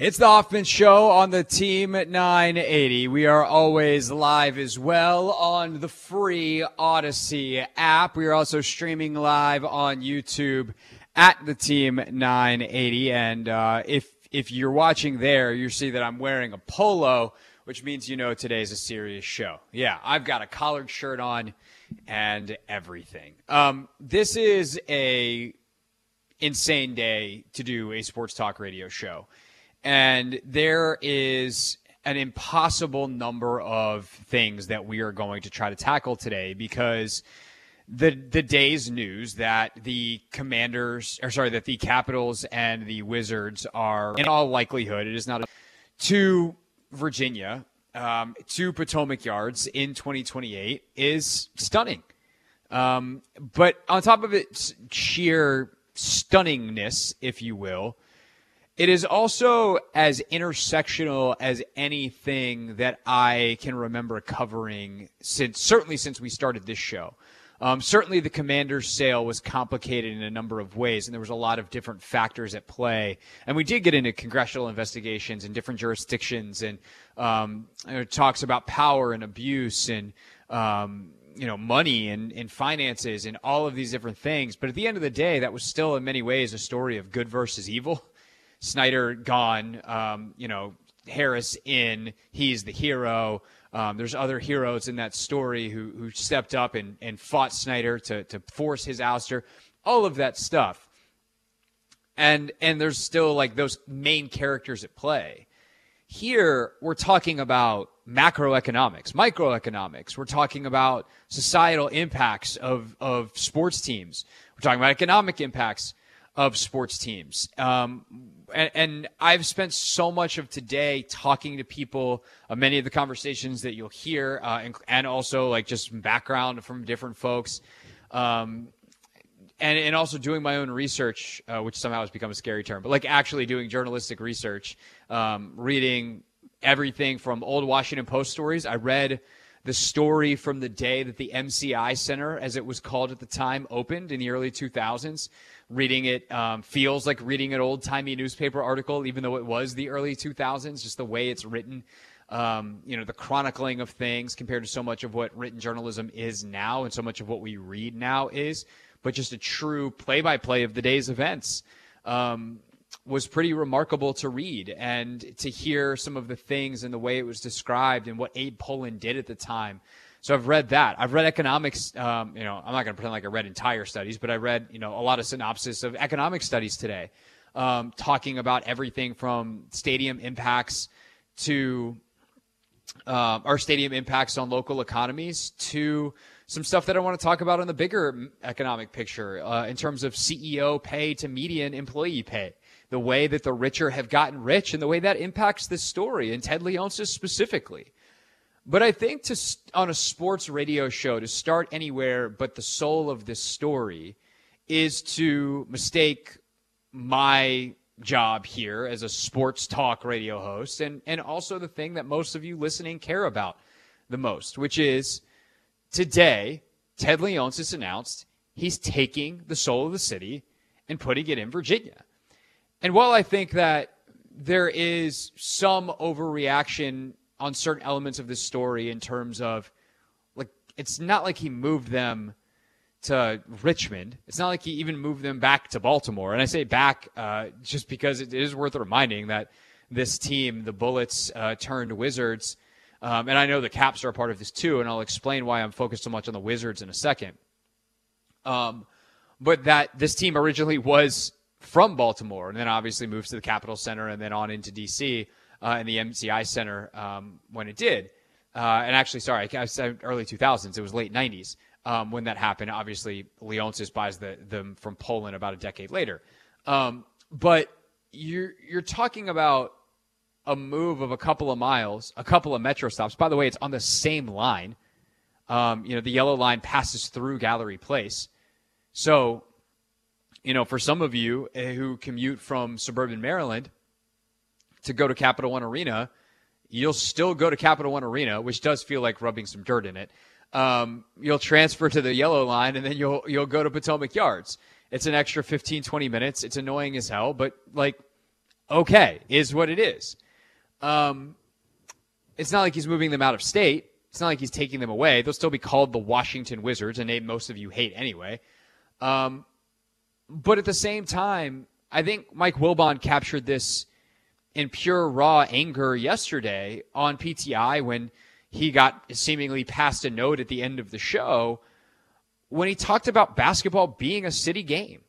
It's the Hoffman Show on the Team 980. We are always live as well on the free Odyssey app. We are also streaming live on YouTube at the Team 980. And uh, if if you're watching there, you see that I'm wearing a polo, which means you know today's a serious show. Yeah, I've got a collared shirt on and everything. Um, this is a insane day to do a sports talk radio show and there is an impossible number of things that we are going to try to tackle today because the the day's news that the commanders or sorry that the capitals and the wizards are in all likelihood it is not a, to virginia um, to potomac yards in 2028 is stunning. Um, but on top of its sheer stunningness if you will it is also as intersectional as anything that I can remember covering since certainly since we started this show. Um, certainly, the commander's sale was complicated in a number of ways, and there was a lot of different factors at play. And we did get into congressional investigations in different jurisdictions, and um, talks about power and abuse, and um, you know, money and, and finances, and all of these different things. But at the end of the day, that was still, in many ways, a story of good versus evil. Snyder gone, um, you know, Harris in, he's the hero. Um, there's other heroes in that story who, who stepped up and, and fought Snyder to, to force his ouster, all of that stuff. And, and there's still like those main characters at play. Here, we're talking about macroeconomics, microeconomics. We're talking about societal impacts of, of sports teams. We're talking about economic impacts of sports teams. Um, and, and, I've spent so much of today talking to people, uh, many of the conversations that you'll hear, uh, and, and, also like just background from different folks. Um, and, and also doing my own research, uh, which somehow has become a scary term, but like actually doing journalistic research, um, reading everything from old Washington Post stories. I read the story from the day that the MCI Center, as it was called at the time, opened in the early 2000s reading it um, feels like reading an old timey newspaper article, even though it was the early 2000s, just the way it's written. Um, you know, the chronicling of things compared to so much of what written journalism is now and so much of what we read now is, but just a true play by play of the day's events. Um, was pretty remarkable to read and to hear some of the things and the way it was described and what Abe Pollin did at the time so I've read that. I've read economics. Um, you know, I'm not going to pretend like I read entire studies, but I read you know a lot of synopsis of economic studies today, um, talking about everything from stadium impacts to uh, our stadium impacts on local economies to some stuff that I want to talk about in the bigger economic picture uh, in terms of CEO pay to median employee pay. The way that the richer have gotten rich and the way that impacts this story and Ted Leonsis specifically. But I think to on a sports radio show to start anywhere but the soul of this story is to mistake my job here as a sports talk radio host and and also the thing that most of you listening care about the most, which is today Ted Leonsis announced he's taking the soul of the city and putting it in Virginia. And while I think that there is some overreaction on certain elements of this story in terms of like it's not like he moved them to Richmond. It's not like he even moved them back to Baltimore. And I say back uh, just because it is worth reminding that this team, the Bullets, uh, turned Wizards. Um, and I know the Caps are a part of this too, and I'll explain why I'm focused so much on the Wizards in a second. Um, but that this team originally was from Baltimore, and then obviously moves to the Capitol Center, and then on into D.C uh, in the MCI Center um, when it did. Uh, and actually, sorry, I said early 2000s. It was late 90s um, when that happened. Obviously, Leonsis buys the, them from Pollin about a decade later. Um, but you're you're talking about a move of a couple of miles, a couple of metro stops. By the way, it's on the same line. Um, you know, the yellow line passes through Gallery Place. So, you know, for some of you eh, who commute from suburban Maryland, to go to Capital One Arena, you'll still go to Capital One Arena, which does feel like rubbing some dirt in it. Um, you'll transfer to the yellow line and then you'll you'll go to Potomac Yards. It's an extra 15 20 minutes. It's annoying as hell, but like okay, is what it is. Um, it's not like he's moving them out of state. It's not like he's taking them away. They'll still be called the Washington Wizards, a name most of you hate anyway. Um, but at the same time, I think Mike Wilbon captured this in pure raw anger yesterday on PTI when he got seemingly passed a note at the end of the show when he talked about basketball being a city game.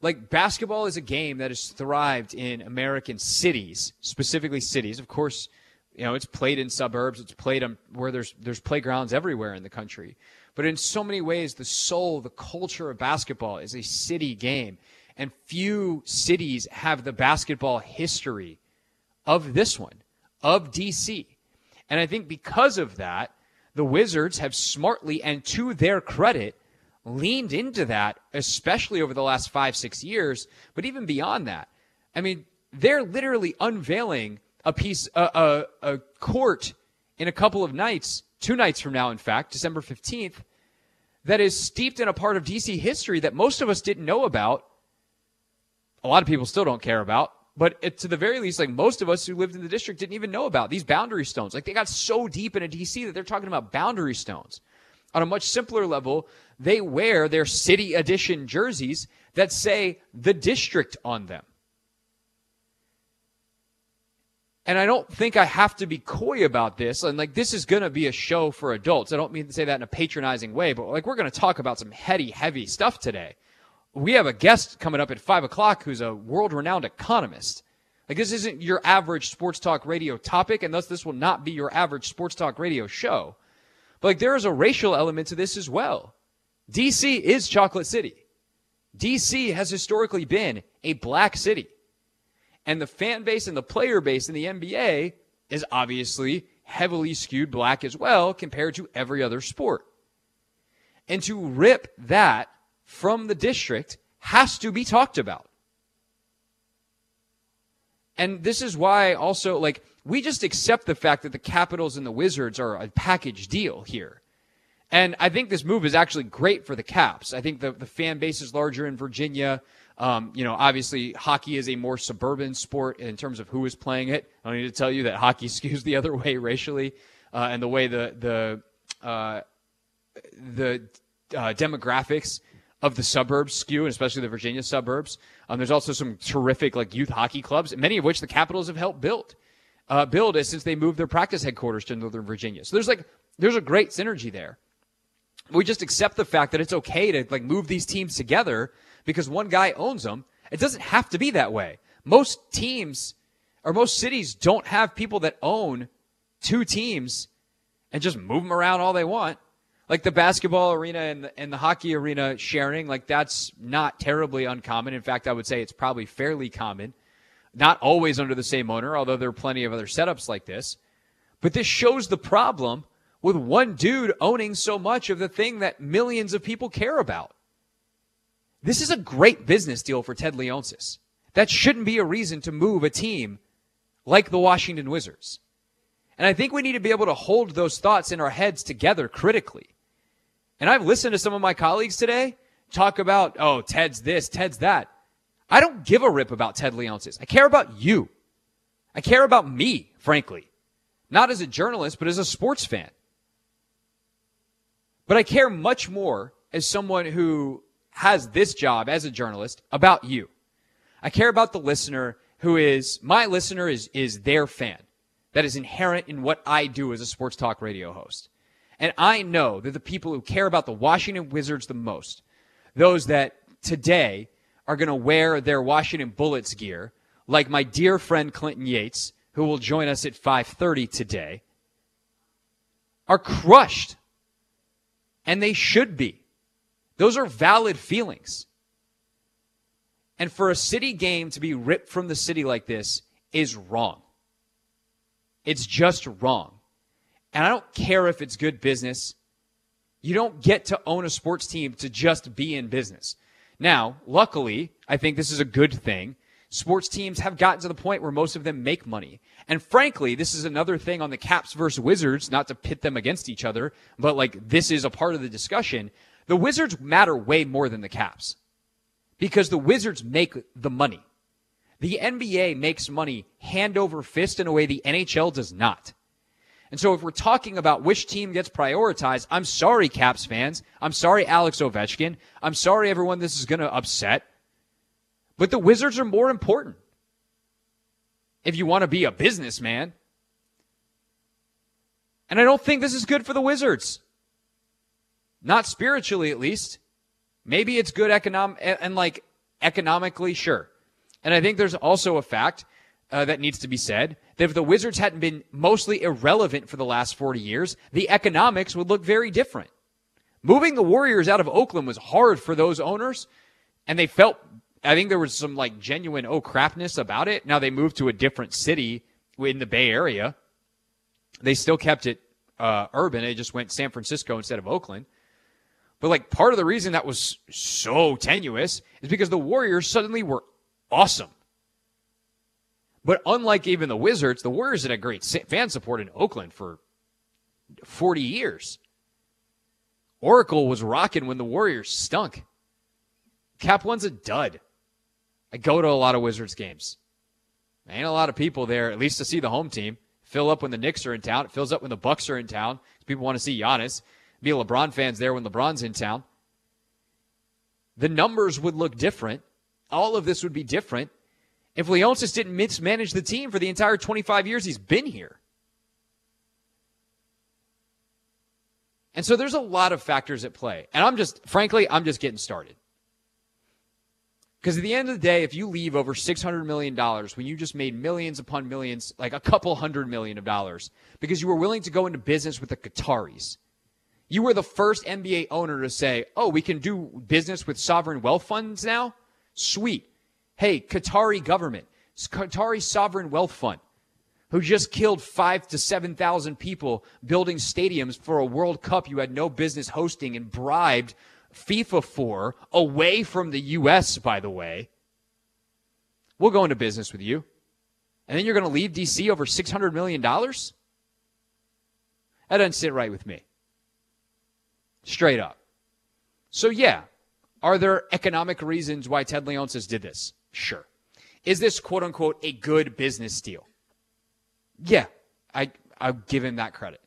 Like basketball is a game that has thrived in American cities, specifically cities. Of course, you know, it's played in suburbs, it's played on where there's there's playgrounds everywhere in the country. But in so many ways, the soul, the culture of basketball is a city game. And few cities have the basketball history of this one, of DC. And I think because of that, the Wizards have smartly and to their credit leaned into that, especially over the last five, six years, but even beyond that. I mean, they're literally unveiling a piece, a, a, a court in a couple of nights, two nights from now, in fact, December 15th, that is steeped in a part of DC history that most of us didn't know about. A lot of people still don't care about, but it, to the very least, like most of us who lived in the district didn't even know about these boundary stones. Like they got so deep into DC that they're talking about boundary stones. On a much simpler level, they wear their city edition jerseys that say the district on them. And I don't think I have to be coy about this. And like, this is going to be a show for adults. I don't mean to say that in a patronizing way, but like, we're going to talk about some heady, heavy stuff today. We have a guest coming up at five o'clock who's a world renowned economist. Like, this isn't your average sports talk radio topic, and thus this will not be your average sports talk radio show. But like, there is a racial element to this as well. DC is Chocolate City. DC has historically been a black city. And the fan base and the player base in the NBA is obviously heavily skewed black as well compared to every other sport. And to rip that from the district has to be talked about. And this is why also, like, we just accept the fact that the Capitals and the Wizards are a package deal here. And I think this move is actually great for the Caps. I think the, the fan base is larger in Virginia. Um, you know, obviously, hockey is a more suburban sport in terms of who is playing it. I don't need to tell you that hockey skews the other way racially, uh, and the way the the uh, the uh, demographics of the suburbs skew, and especially the Virginia suburbs. Um, there's also some terrific like youth hockey clubs, many of which the Capitals have helped build. Uh, build since they moved their practice headquarters to Northern Virginia. So there's like there's a great synergy there. We just accept the fact that it's okay to like move these teams together because one guy owns them. It doesn't have to be that way. Most teams or most cities don't have people that own two teams and just move them around all they want. Like the basketball arena and the, and the hockey arena sharing, like that's not terribly uncommon. In fact, I would say it's probably fairly common. Not always under the same owner, although there are plenty of other setups like this. But this shows the problem with one dude owning so much of the thing that millions of people care about. This is a great business deal for Ted Leonsis. That shouldn't be a reason to move a team like the Washington Wizards. And I think we need to be able to hold those thoughts in our heads together critically. And I've listened to some of my colleagues today talk about, oh, Ted's this, Ted's that. I don't give a rip about Ted Leonsis. I care about you. I care about me, frankly. Not as a journalist, but as a sports fan. But I care much more as someone who has this job as a journalist about you. I care about the listener who is my listener is is their fan. That is inherent in what I do as a sports talk radio host. And I know that the people who care about the Washington Wizards the most, those that today are going to wear their Washington Bullets gear, like my dear friend Clinton Yates, who will join us at 5:30 today, are crushed. And they should be. Those are valid feelings. And for a city game to be ripped from the city like this is wrong. It's just wrong. And I don't care if it's good business. You don't get to own a sports team to just be in business. Now, luckily, I think this is a good thing. Sports teams have gotten to the point where most of them make money. And frankly, this is another thing on the Caps versus Wizards, not to pit them against each other, but like this is a part of the discussion. The Wizards matter way more than the Caps because the Wizards make the money. The NBA makes money hand over fist in a way the NHL does not. And so if we're talking about which team gets prioritized, I'm sorry, Caps fans. I'm sorry, Alex Ovechkin. I'm sorry, everyone this is going to upset. But the Wizards are more important. If you want to be a businessman. And I don't think this is good for the Wizards. Not spiritually, at least. Maybe it's good economic and like economically, sure. And I think there's also a fact uh, that needs to be said that if the Wizards hadn't been mostly irrelevant for the last 40 years, the economics would look very different. Moving the Warriors out of Oakland was hard for those owners, and they felt, I think there was some like genuine oh crapness about it. Now they moved to a different city in the Bay Area. They still kept it uh, urban. They just went San Francisco instead of Oakland. But like part of the reason that was so tenuous is because the Warriors suddenly were awesome. But unlike even the Wizards, the Warriors had a great fan support in Oakland for 40 years. Oracle was rocking when the Warriors stunk. Cap One's a dud. I go to a lot of Wizards games. Ain't a lot of people there, at least to see the home team. Fill up when the Knicks are in town. It fills up when the Bucks are in town. People want to see Giannis be LeBron fans there when LeBron's in town. The numbers would look different. All of this would be different if Leonsis didn't mismanage the team for the entire 25 years he's been here. And so there's a lot of factors at play. And I'm just, frankly, I'm just getting started. Because at the end of the day, if you leave over $600 million when you just made millions upon millions, like a couple hundred million of dollars, because you were willing to go into business with the Qataris, you were the first NBA owner to say, oh, we can do business with sovereign wealth funds now? Sweet. Hey, Qatari government, Qatari sovereign wealth fund, who just killed five to 7,000 people building stadiums for a World Cup you had no business hosting and bribed FIFA for away from the U.S., by the way. We'll go into business with you. And then you're going to leave DC over $600 million? That doesn't sit right with me. Straight up. So, yeah, are there economic reasons why Ted Leonsis did this? Sure. Is this quote unquote a good business deal? Yeah, I, I'll give him that credit.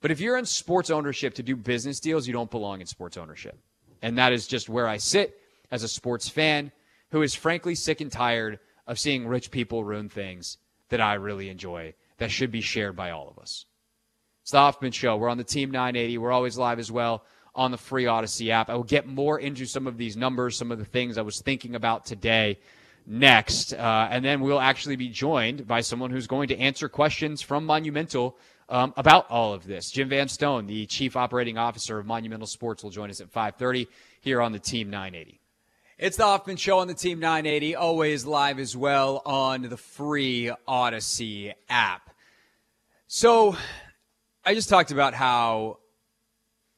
But if you're in sports ownership to do business deals, you don't belong in sports ownership. And that is just where I sit as a sports fan who is frankly sick and tired of seeing rich people ruin things that I really enjoy that should be shared by all of us. It's the Hoffman Show. We're on the Team 980. We're always live as well on the free Odyssey app. I will get more into some of these numbers, some of the things I was thinking about today next. Uh, and then we'll actually be joined by someone who's going to answer questions from Monumental um, about all of this. Jim Van Stone, the chief operating officer of Monumental Sports, will join us at 5:30 here on the Team 980. It's the Hoffman Show on the Team 980, always live as well on the free Odyssey app. So, I just talked about how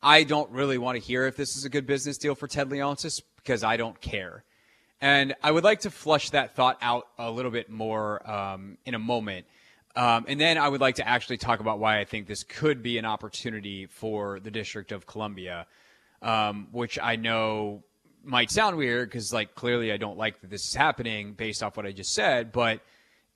I don't really want to hear if this is a good business deal for Ted Leonsis because I don't care. And I would like to flush that thought out a little bit more um, in a moment. Um, and then I would like to actually talk about why I think this could be an opportunity for the District of Columbia, um, which I know might sound weird because, like, clearly I don't like that this is happening based off what I just said, but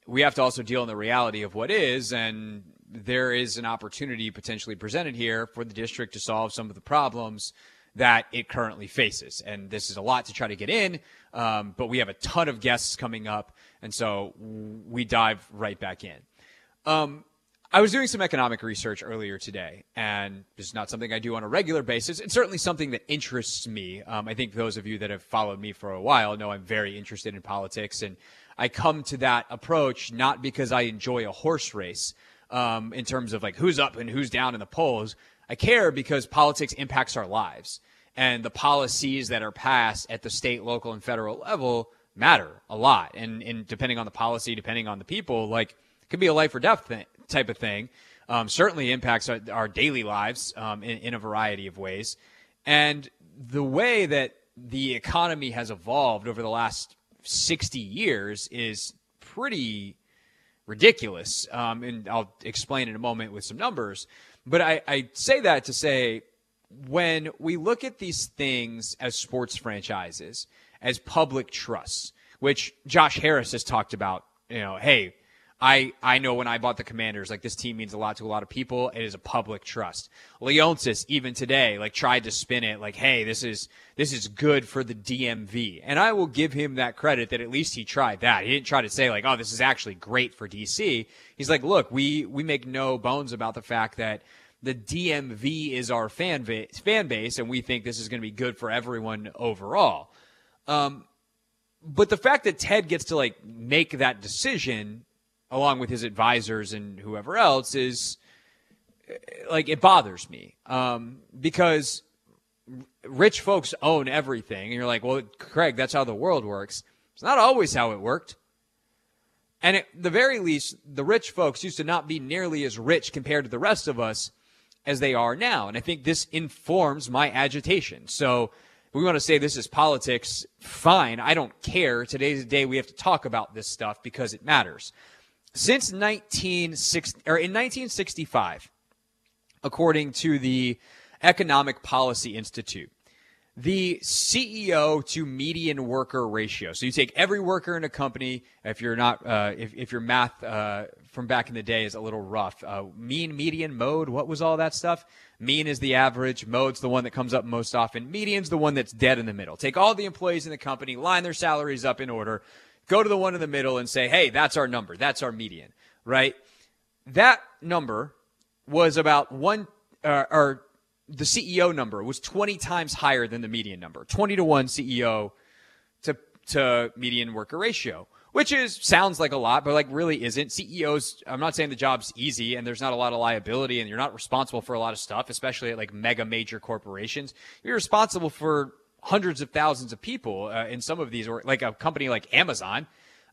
we have to also deal in the reality of what is. And there is an opportunity potentially presented here for the district to solve some of the problems that it currently faces. And this is a lot to try to get in, um, but we have a ton of guests coming up, and so we dive right back in. Um, I was doing some economic research earlier today, and this is not something I do on a regular basis. It's certainly something that interests me. Um, I think those of you that have followed me for a while know I'm very interested in politics, and I come to that approach not because I enjoy a horse race, um, in terms of like who's up and who's down in the polls. I care because politics impacts our lives and the policies that are passed at the state, local, and federal level matter a lot. And, and depending on the policy, depending on the people, like it could be a life or death thing, type of thing. Um, certainly impacts our, our daily lives um, in, in a variety of ways. And the way that the economy has evolved over the last 60 years is pretty ridiculous. Um, and I'll explain in a moment with some numbers. But I, I say that to say when we look at these things as sports franchises, as public trusts, which Josh Harris has talked about. You know, hey, I, I know when I bought the Commanders, like this team means a lot to a lot of people. It is a public trust. Leonsis, even today, like tried to spin it like, hey, this is this is good for the DMV. And I will give him that credit that at least he tried that. He didn't try to say like, oh, this is actually great for DC. He's like, look, we we make no bones about the fact that the DMV is our fan base, fan base, and we think this is going to be good for everyone overall. Um, but the fact that Ted gets to like make that decision along with his advisors and whoever else, is like it bothers me um, because rich folks own everything, and you're like, well, Craig, that's how the world works. It's not always how it worked. And at the very least, the rich folks used to not be nearly as rich compared to the rest of us as they are now. And I think this informs my agitation. So we want to say this is politics. Fine. I don't care. Today's the day we have to talk about this stuff because it matters. Since 1960, or in 1965, according to the Economic Policy Institute, the CEO to median worker ratio. So you take every worker in a company. If you're not, uh, if, if your math uh, from back in the day is a little rough, uh, mean, median, mode. What was all that stuff? Mean is the average. Mode's the one that comes up most often. Median's the one that's dead in the middle. Take all the employees in the company, line their salaries up in order, go to the one in the middle and say, hey, that's our number. That's our median, right? That number was about one, uh, or the CEO number was 20 times higher than the median number, 20 to 1 CEO to, to median worker ratio, which is, sounds like a lot, but like really isn't. CEOs, I'm not saying the job's easy and there's not a lot of liability and you're not responsible for a lot of stuff, especially at like mega major corporations. You're responsible for hundreds of thousands of people uh, in some of these, or like a company like Amazon.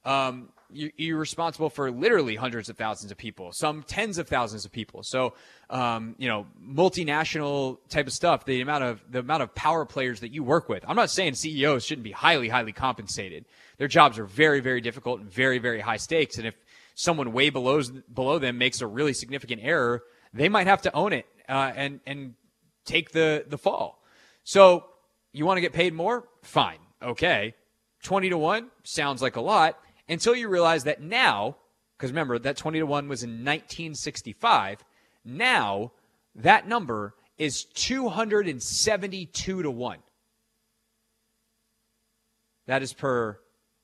Um, you, are responsible for literally hundreds of thousands of people, some tens of thousands of people. So, um, you know, multinational type of stuff. The amount of the amount of power players that you work with. I'm not saying CEOs shouldn't be highly, highly compensated. Their jobs are very, very difficult and very, very high stakes. And if someone way below below them makes a really significant error, they might have to own it uh, and and take the the fall. So you want to get paid more? Fine. Okay. 20 to 1 sounds like a lot until you realize that now, because remember, that 20 to 1 was in 1965. Now, that number is 272 to 1. That is per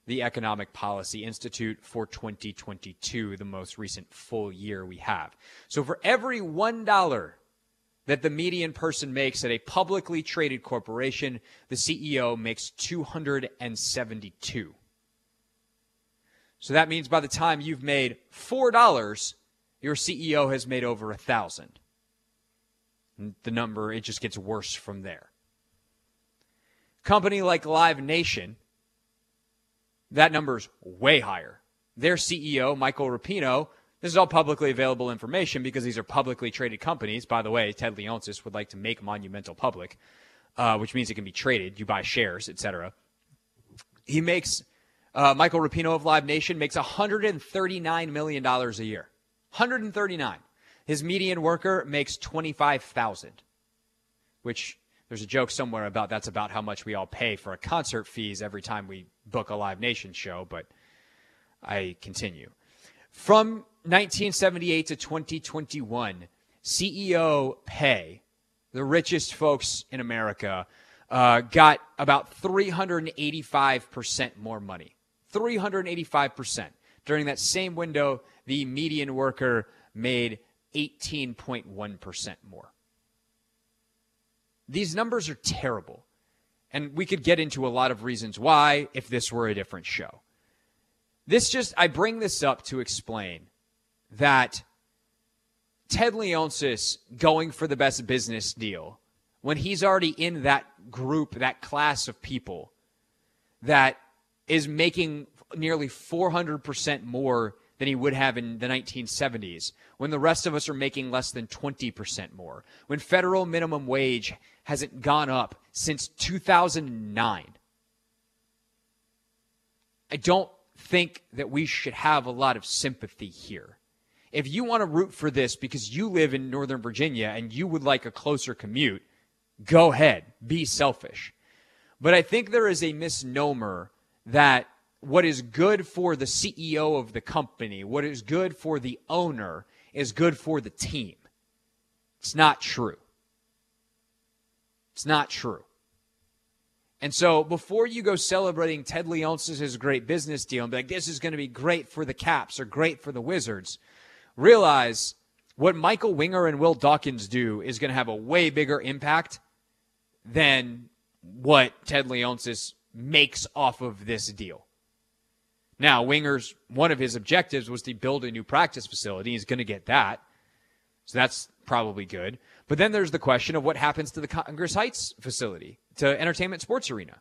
the Economic Policy Institute for 2022, the most recent full year we have. So for every $1 that the median person makes at a publicly traded corporation, the CEO makes 272. So that means by the time you've made $4, your CEO has made over a thousand. The number, it just gets worse from there. Company like Live Nation, that number's way higher. Their CEO, Michael Rapino, this is all publicly available information because these are publicly traded companies. By the way, Ted Leonsis would like to make Monumental public, uh, which means it can be traded. You buy shares, etc. He makes uh, Michael Rapino of Live Nation makes 139 million dollars a year. 139. His median worker makes 25,000, which there's a joke somewhere about that's about how much we all pay for a concert fees every time we book a Live Nation show, but I continue. From 1978 to 2021, CEO pay, the richest folks in America, uh, got about 385% more money. 385%. During that same window, the median worker made 18.1% more. These numbers are terrible. And we could get into a lot of reasons why if this were a different show. This just, I bring this up to explain that Ted Leonsis going for the best business deal when he's already in that group, that class of people that is making nearly 400% more than he would have in the 1970s, when the rest of us are making less than 20% more, when federal minimum wage hasn't gone up since 2009. I don't think that we should have a lot of sympathy here if you want to root for this because you live in Northern Virginia and you would like a closer commute, go ahead, be selfish. But I think there is a misnomer that what is good for the CEO of the company, what is good for the owner, is good for the team. It's not true. It's not true. And so before you go celebrating Ted Leonsis' great business deal and be like, this is going to be great for the Caps or great for the Wizards, realize what Michael Winger and Will Dawkins do is going to have a way bigger impact than what Ted Leonsis makes off of this deal. Now, Winger's one of his objectives was to build a new practice facility. He's going to get that. So that's probably good. But then there's the question of what happens to the Congress Heights facility, to Entertainment Sports Arena.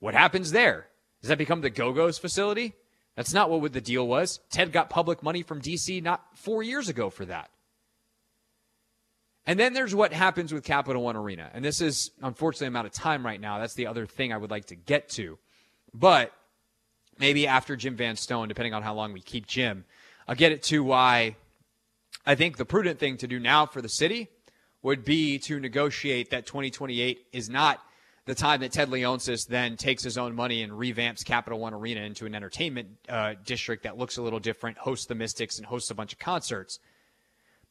What happens there? Does that become the Go Go's facility? That's not what the deal was. Ted got public money from DC not four years ago for that. And then there's what happens with Capital One Arena. And this is, unfortunately, I'm out of time right now. That's the other thing I would like to get to. But maybe after Jim Van Stone, depending on how long we keep Jim, I'll get it to why I think the prudent thing to do now for the city would be to negotiate that 2028 is not the time that Ted Leonsis then takes his own money and revamps Capital One Arena into an entertainment uh, district that looks a little different, hosts the Mystics, and hosts a bunch of concerts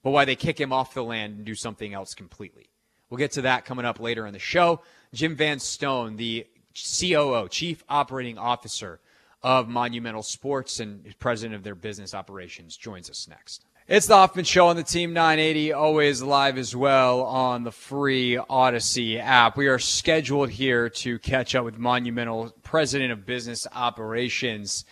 but why they kick him off the land and do something else completely. We'll get to that coming up later in the show. Jim Van Stone, the COO, Chief Operating Officer of Monumental Sports and president of their business operations, joins us next. It's the Hoffman Show on the Team 980, always live as well on the free Odyssey app. We are scheduled here to catch up with Monumental President of Business Operations,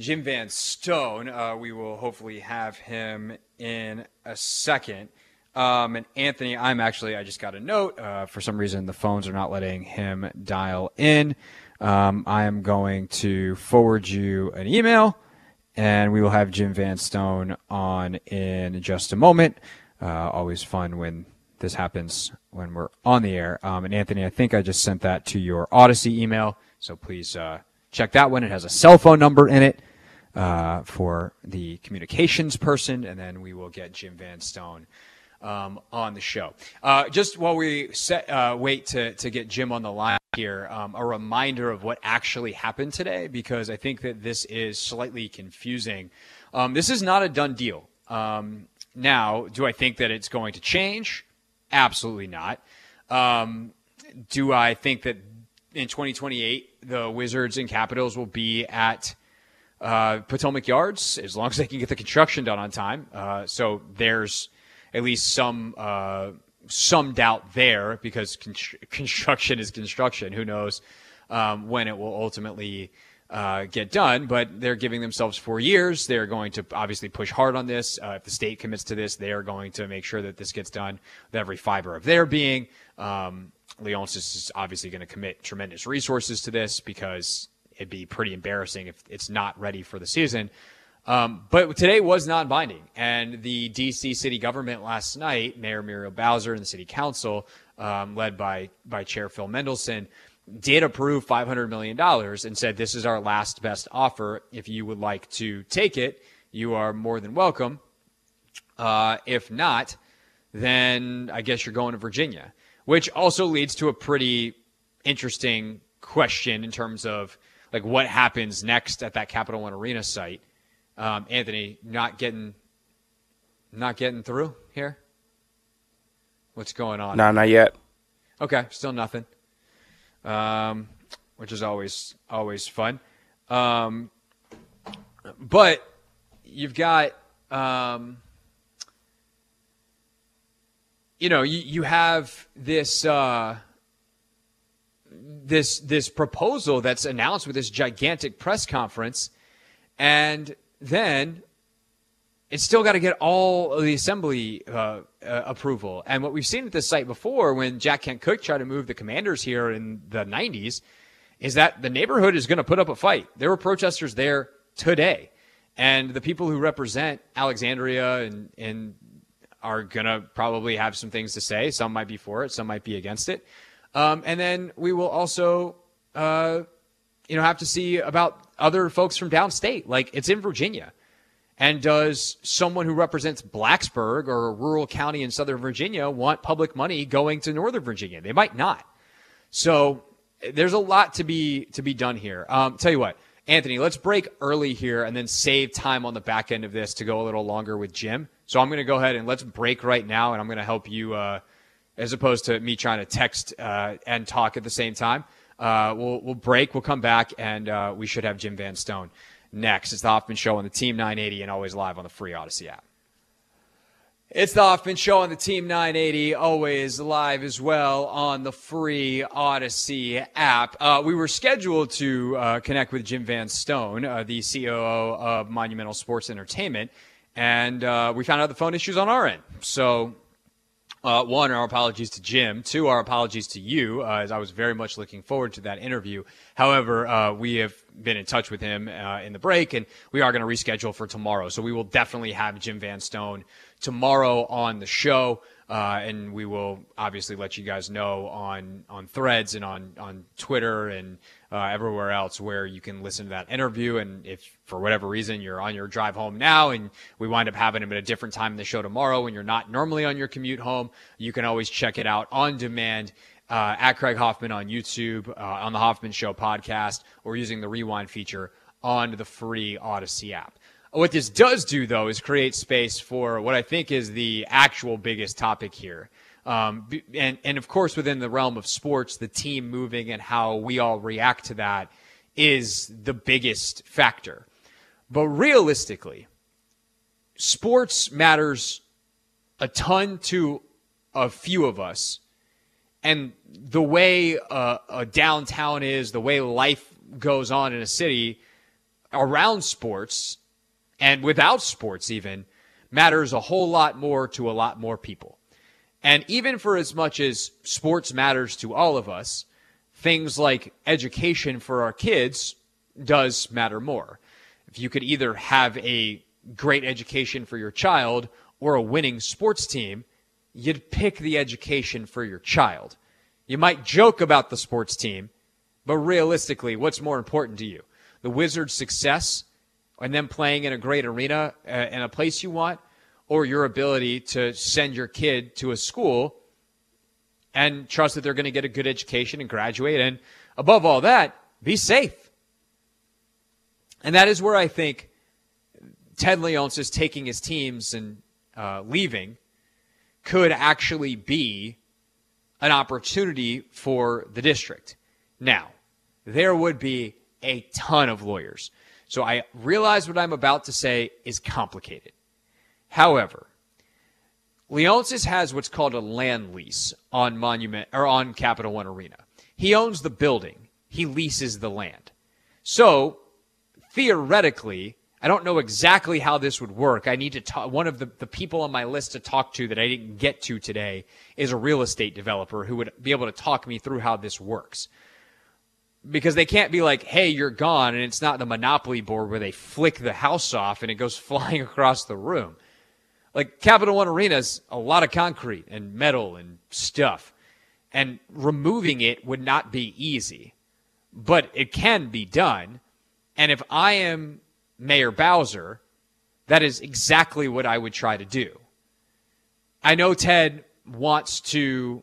Jim Van Stone. Uh, we will hopefully have him in a second. Um, and Anthony, I'm actually, I just got a note. Uh, for some reason, the phones are not letting him dial in. Um, I am going to forward you an email, and we will have Jim Van Stone on in just a moment. Uh, always fun when this happens when we're on the air. Um, and Anthony, I think I just sent that to your Odyssey email, so please uh, check that one. It has a cell phone number in it uh, for the communications person, and then we will get Jim Van Stone um, on the show. Uh, just while we set, uh, wait to, to get Jim on the line here, um, a reminder of what actually happened today, because I think that this is slightly confusing. Um, this is not a done deal. Um, now, do I think that it's going to change? Absolutely not. Um, do I think that in 2028 the Wizards and Capitals will be at uh, Potomac Yards, as long as they can get the construction done on time. Uh, so there's at least some uh, some doubt there because con- construction is construction. Who knows um, when it will ultimately uh, get done? But they're giving themselves four years. They're going to obviously push hard on this. Uh, if the state commits to this, they are going to make sure that this gets done with every fiber of their being. Um, is obviously going to commit tremendous resources to this because it'd be pretty embarrassing if it's not ready for the season. Um, but today was non binding. And the DC city government last night, Mayor Muriel Bowser and the city council, um, led by, by Chair Phil Mendelson, did approve $500 million and said, This is our last best offer. If you would like to take it, you are more than welcome. Uh, if not, then I guess you're going to Virginia, which also leads to a pretty interesting question in terms of like what happens next at that Capital One Arena site. Um, Anthony, not getting, not getting through here. What's going on? No, not yet. Okay, still nothing. Um, which is always always fun. Um, but you've got, um, you know, you, you have this. Uh, this this proposal that's announced with this gigantic press conference, and then it's still got to get all the assembly uh, uh, approval. And what we've seen at this site before, when Jack Kent Cooke tried to move the commanders here in the 90s, is that the neighborhood is going to put up a fight. There were protesters there today, and the people who represent Alexandria and and are going to probably have some things to say. Some might be for it, some might be against it. Um, and then we will also, uh, you know, have to see about other folks from downstate. Like it's in Virginia. And does someone who represents Blacksburg or a rural county in Southern Virginia want public money going to Northern Virginia? They might not. So there's a lot to be to be done here. Um, tell you what, Anthony, let's break early here and then save time on the back end of this to go a little longer with Jim. So I'm going to go ahead and let's break right now, and I'm going to help you, uh, as opposed to me trying to text uh, and talk at the same time. Uh, we'll we'll break. We'll come back, and uh, we should have Jim Van Stone next. It's the Hoffman Show on the Team 980 and always live on the free Odyssey app. It's the Hoffman Show on the Team 980, always live as well on the free Odyssey app. Uh, we were scheduled to uh, connect with Jim Van Stone, uh, the COO of Monumental Sports Entertainment, and uh, we found out the phone issues on our end. So uh, one, our apologies to Jim. Two, our apologies to you, uh, as I was very much looking forward to that interview. However, uh, we have been in touch with him uh, in the break, and we are going to reschedule for tomorrow. So we will definitely have Jim Van Stone tomorrow on the show. Uh, and we will obviously let you guys know on on threads and on on Twitter and uh, everywhere else where you can listen to that interview. And if for whatever reason you're on your drive home now and we wind up having him at a different time in the show tomorrow when you're not normally on your commute home, you can always check it out on demand. Uh, at Craig Hoffman on YouTube, uh, on the Hoffman Show podcast, or using the rewind feature on the free Odyssey app. What this does do, though, is create space for what I think is the actual biggest topic here. Um, and, and of course, within the realm of sports, the team moving and how we all react to that is the biggest factor. But realistically, sports matters a ton to a few of us. And the way a, a downtown is, the way life goes on in a city around sports and without sports even matters a whole lot more to a lot more people. And even for as much as sports matters to all of us, things like education for our kids does matter more. If you could either have a great education for your child or a winning sports team, you'd pick the education for your child. You might joke about the sports team, but realistically, what's more important to you? The Wizards' success and then playing in a great arena uh, in a place you want, or your ability to send your kid to a school and trust that they're going to get a good education and graduate. And above all that, be safe. And that is where I think Ted Leonsis taking his teams and uh, leaving could actually be an opportunity for the district. Now, there would be a ton of lawyers so I realize what I'm about to say is complicated. However, Leonsis has what's called a land lease on Monument or on Capital One Arena. He owns the building. He leases the land. So theoretically, I don't know exactly how this would work. I need to talk. One of the, the people on my list to talk to that I didn't get to today is a real estate developer who would be able to talk me through how this works because they can't be like, hey, you're gone, and it's not the Monopoly board where they flick the house off and it goes flying across the room. Like Capital One Arena is a lot of concrete and metal and stuff, and removing it would not be easy, but it can be done. And if I am Mayor Bowser, that is exactly what I would try to do. I know Ted wants to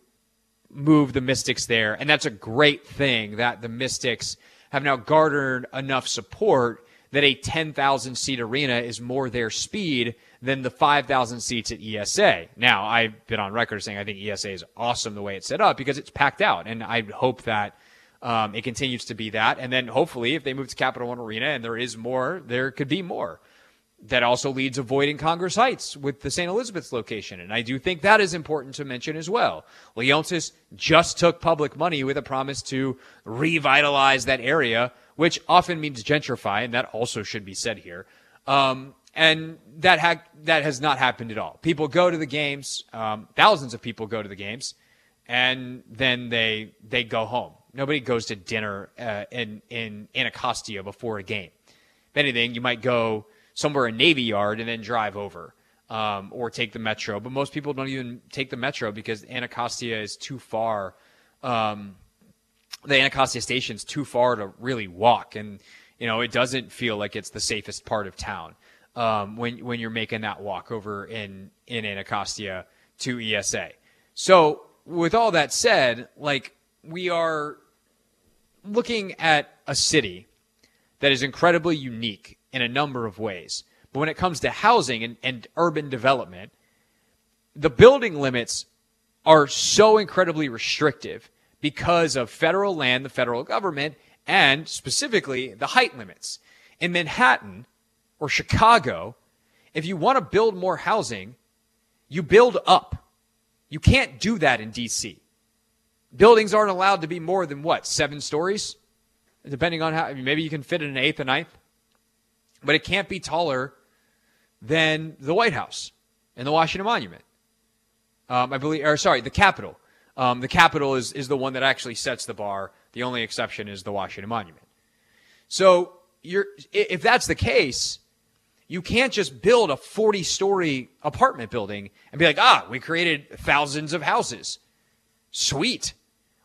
move the Mystics there. And that's a great thing that the Mystics have now garnered enough support that a 10,000 seat arena is more their speed than the 5,000 seats at ESA. Now, I've been on record saying I think ESA is awesome the way it's set up because it's packed out. And I hope that um, it continues to be that. And then hopefully, if they move to Capital One Arena and there is more, there could be more that also leads avoiding Congress Heights with the St. Elizabeth's location. And I do think that is important to mention as well. Leonsis just took public money with a promise to revitalize that area, which often means gentrify, and that also should be said here. Um, and that ha- that has not happened at all. People go to the games, um, thousands of people go to the games, and then they they go home. Nobody goes to dinner uh, in in Anacostia before a game. If anything, you might go somewhere in Navy Yard and then drive over. Um, or take the metro. But most people don't even take the metro because Anacostia is too far. Um, the Anacostia station is too far to really walk, and you know it doesn't feel like it's the safest part of town um, when when you're making that walk over in in Anacostia to ESA. So with all that said, like we are looking at a city that is incredibly unique in a number of ways. But when it comes to housing and, and urban development, the building limits are so incredibly restrictive because of federal land, the federal government, and specifically the height limits. In Manhattan or Chicago, if you want to build more housing, you build up. You can't do that in DC. Buildings aren't allowed to be more than what, seven stories? Depending on how, maybe you can fit in an eighth, a ninth, but it can't be taller than the White House and the Washington Monument. Um, I believe, or sorry, the Capitol. Um, the Capitol is, is the one that actually sets the bar. The only exception is the Washington Monument. So you're, if that's the case, you can't just build a 40 story apartment building and be like, ah, we created thousands of houses. Sweet.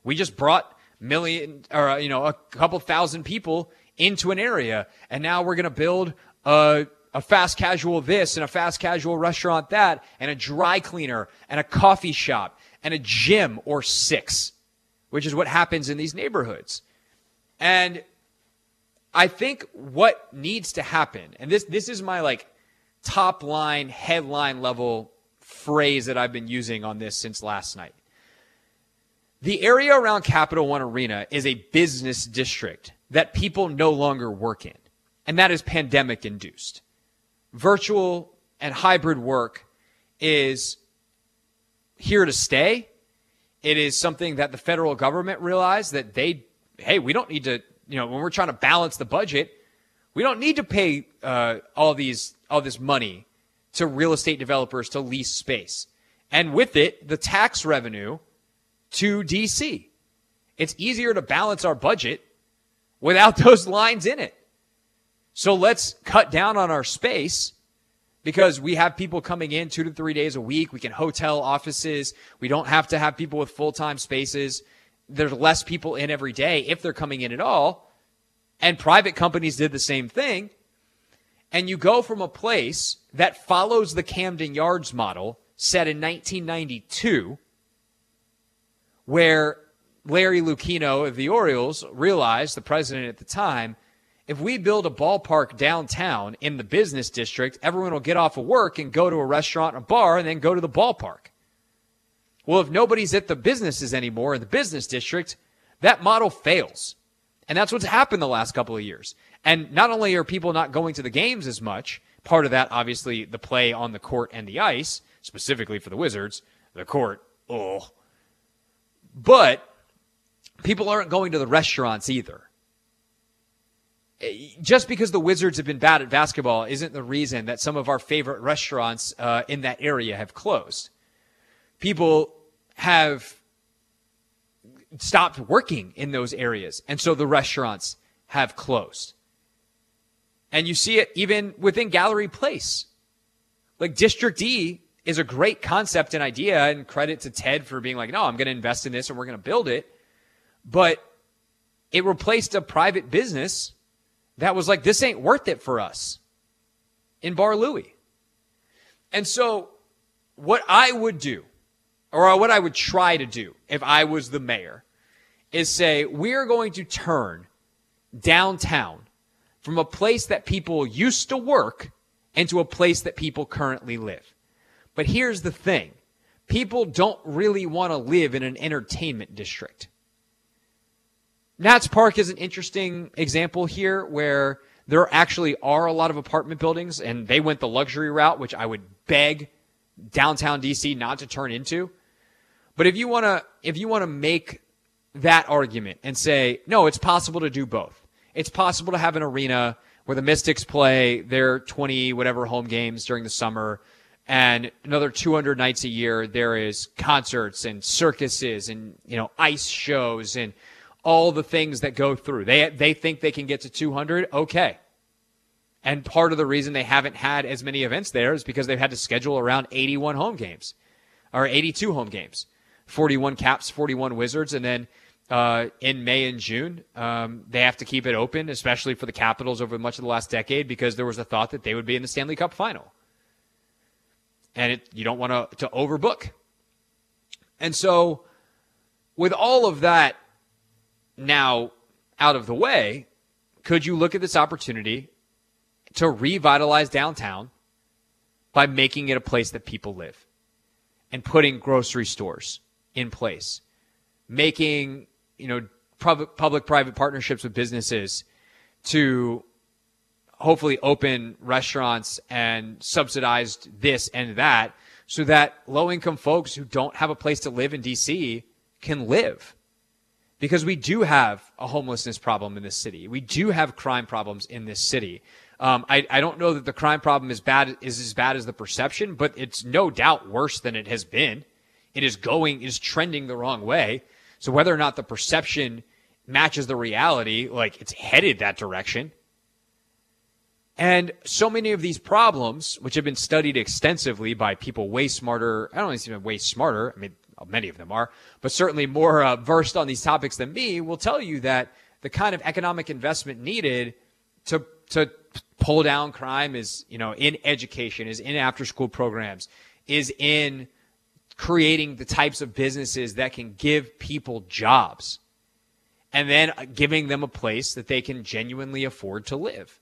We just brought million or, you know, a couple thousand people into an area. And now we're going to build a, a fast casual this and a fast casual restaurant that and a dry cleaner and a coffee shop and a gym or six, which is what happens in these neighborhoods. And I think what needs to happen, and this, this is my like top line, headline level phrase that I've been using on this since last night. The area around Capital One Arena is a business district that people no longer work in, and that is pandemic induced virtual and hybrid work is here to stay. It is something that the federal government realized that they, hey, we don't need to, you know, when we're trying to balance the budget, we don't need to pay uh, all these all this money to real estate developers to lease space, and with it, the tax revenue to DC. It's easier to balance our budget without those lines in it. So let's cut down on our space because we have people coming in two to three days a week. We can hotel offices. We don't have to have people with full time spaces. There's less people in every day if they're coming in at all. And private companies did the same thing. And you go from a place that follows the Camden Yards model set in 1992, where Larry Lucchino of the Orioles realized, the president at the time, if we build a ballpark downtown in the business district, everyone will get off of work and go to a restaurant, a bar, and then go to the ballpark. Well, if nobody's at the businesses anymore in the business district, that model fails. And that's what's happened the last couple of years. And not only are people not going to the games as much, part of that, obviously, the play on the court and the ice, specifically for the Wizards, the court, oh. But people aren't going to the restaurants either just because the Wizards have been bad at basketball isn't the reason that some of our favorite restaurants uh, in that area have closed. People have stopped working in those areas, and so the restaurants have closed. And you see it even within Gallery Place. Like District D is a great concept and idea, and credit to Ted for being like, no, I'm going to invest in this and we're going to build it. But it replaced a private business that was like, this ain't worth it for us in Bar Louie. And so, what I would do, or what I would try to do if I was the mayor, is say, we're going to turn downtown from a place that people used to work into a place that people currently live. But here's the thing people don't really want to live in an entertainment district. Nats Park is an interesting example here where there actually are a lot of apartment buildings and they went the luxury route, which I would beg downtown DC not to turn into. But if you want to, if you want to make that argument and say, no, it's possible to do both. It's possible to have an arena where the Mystics play their 20 whatever home games during the summer and another 200 nights a year there is concerts and circuses and, you know, ice shows and all the things that go through. They they think they can get to 200. Okay. And part of the reason they haven't had as many events there is because they've had to schedule around 81 home games or 82 home games, 41 Caps, 41 Wizards, and then uh, in May and June um, they have to keep it open, especially for the Capitals over much of the last decade, because there was a thought that they would be in the Stanley Cup final, and it, you don't want to to overbook. And so, with all of that now out of the way, could you look at this opportunity to revitalize downtown by making it a place that people live and putting grocery stores in place, making, you know, public private partnerships with businesses to hopefully open restaurants and subsidized this and that so that low income folks who don't have a place to live in DC can live. Because we do have a homelessness problem in this city. We do have crime problems in this city. Um, I, I don't know that the crime problem is bad is as bad as the perception, but it's no doubt worse than it has been. It is going is trending the wrong way. So whether or not the perception matches the reality, like it's headed that direction. And so many of these problems, which have been studied extensively by people way smarter, I don't even say way smarter. I mean, many of them are, but certainly more uh, versed on these topics than me, will tell you that the kind of economic investment needed to to pull down crime is, you know, in education, is in after school programs, is in creating the types of businesses that can give people jobs and then giving them a place that they can genuinely afford to live.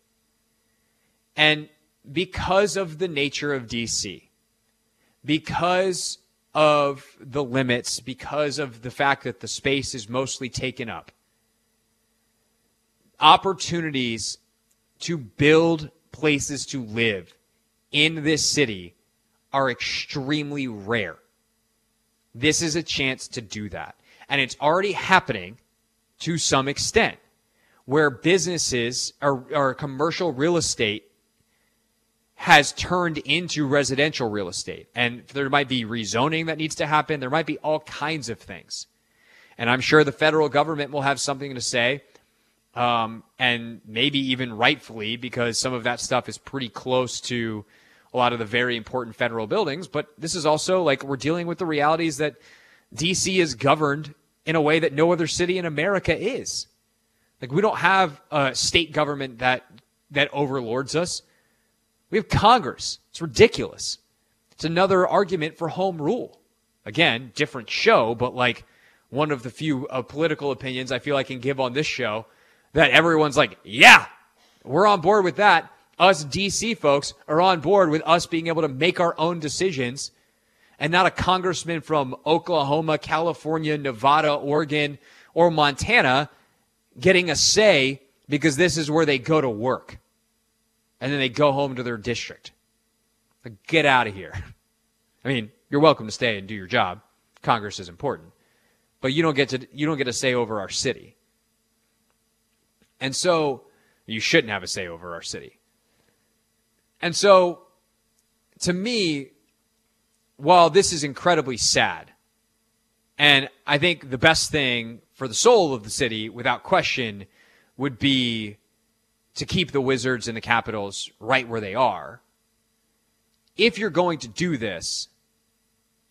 And because of the nature of DC, because of the limits, because of the fact that the space is mostly taken up, opportunities to build places to live in this city are extremely rare. This is a chance to do that. And it's already happening to some extent where businesses or, or commercial real estate has turned into residential real estate. And there might be rezoning that needs to happen. There might be all kinds of things. And I'm sure the federal government will have something to say. Um, and maybe even rightfully, because some of that stuff is pretty close to a lot of the very important federal buildings. But this is also like we're dealing with the realities that DC is governed in a way that no other city in America is. Like we don't have a state government that that overlords us. We have Congress. It's ridiculous. It's another argument for home rule. Again, different show, but like one of the few uh, political opinions I feel I can give on this show that everyone's like, yeah, we're on board with that. Us DC folks are on board with us being able to make our own decisions and not a congressman from Oklahoma, California, Nevada, Oregon, or Montana getting a say because this is where they go to work and then they go home to their district. Like, get out of here. I mean, you're welcome to stay and do your job. Congress is important, but you don't get to you don't get a say over our city. And so you shouldn't have a say over our city. And so to me, while this is incredibly sad, and I think the best thing for the soul of the city, without question, would be to keep the Wizards and the Capitals right where they are. If you're going to do this,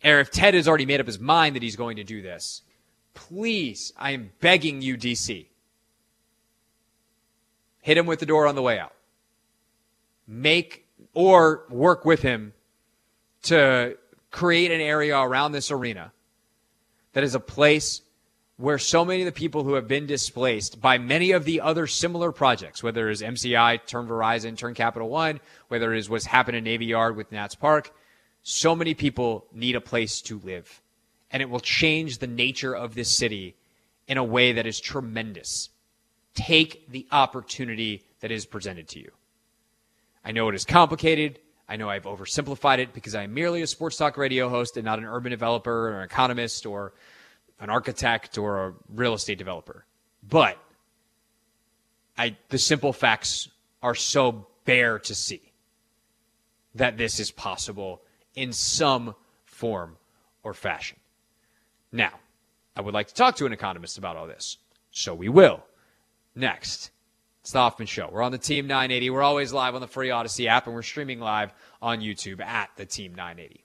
or if Ted has already made up his mind that he's going to do this, please, I am begging you, DC, hit him with the door on the way out. Make or work with him to create an area around this arena that is a place where so many of the people who have been displaced by many of the other similar projects, whether it is MCI, Turn Verizon, Turn Capital One, whether it is what's happened in Navy Yard with Nats Park, so many people need a place to live. And it will change the nature of this city in a way that is tremendous. Take the opportunity that is presented to you. I know it is complicated. I know I've oversimplified it because I am merely a sports talk radio host and not an urban developer or an economist or an architect or a real estate developer. But I, the simple facts are so bare to see that this is possible in some form or fashion. Now, I would like to talk to an economist about all this. So we will. Next, it's the Hoffman Show. We're on the Team 980. We're always live on the free Audacy app, and we're streaming live on YouTube at the Team 980.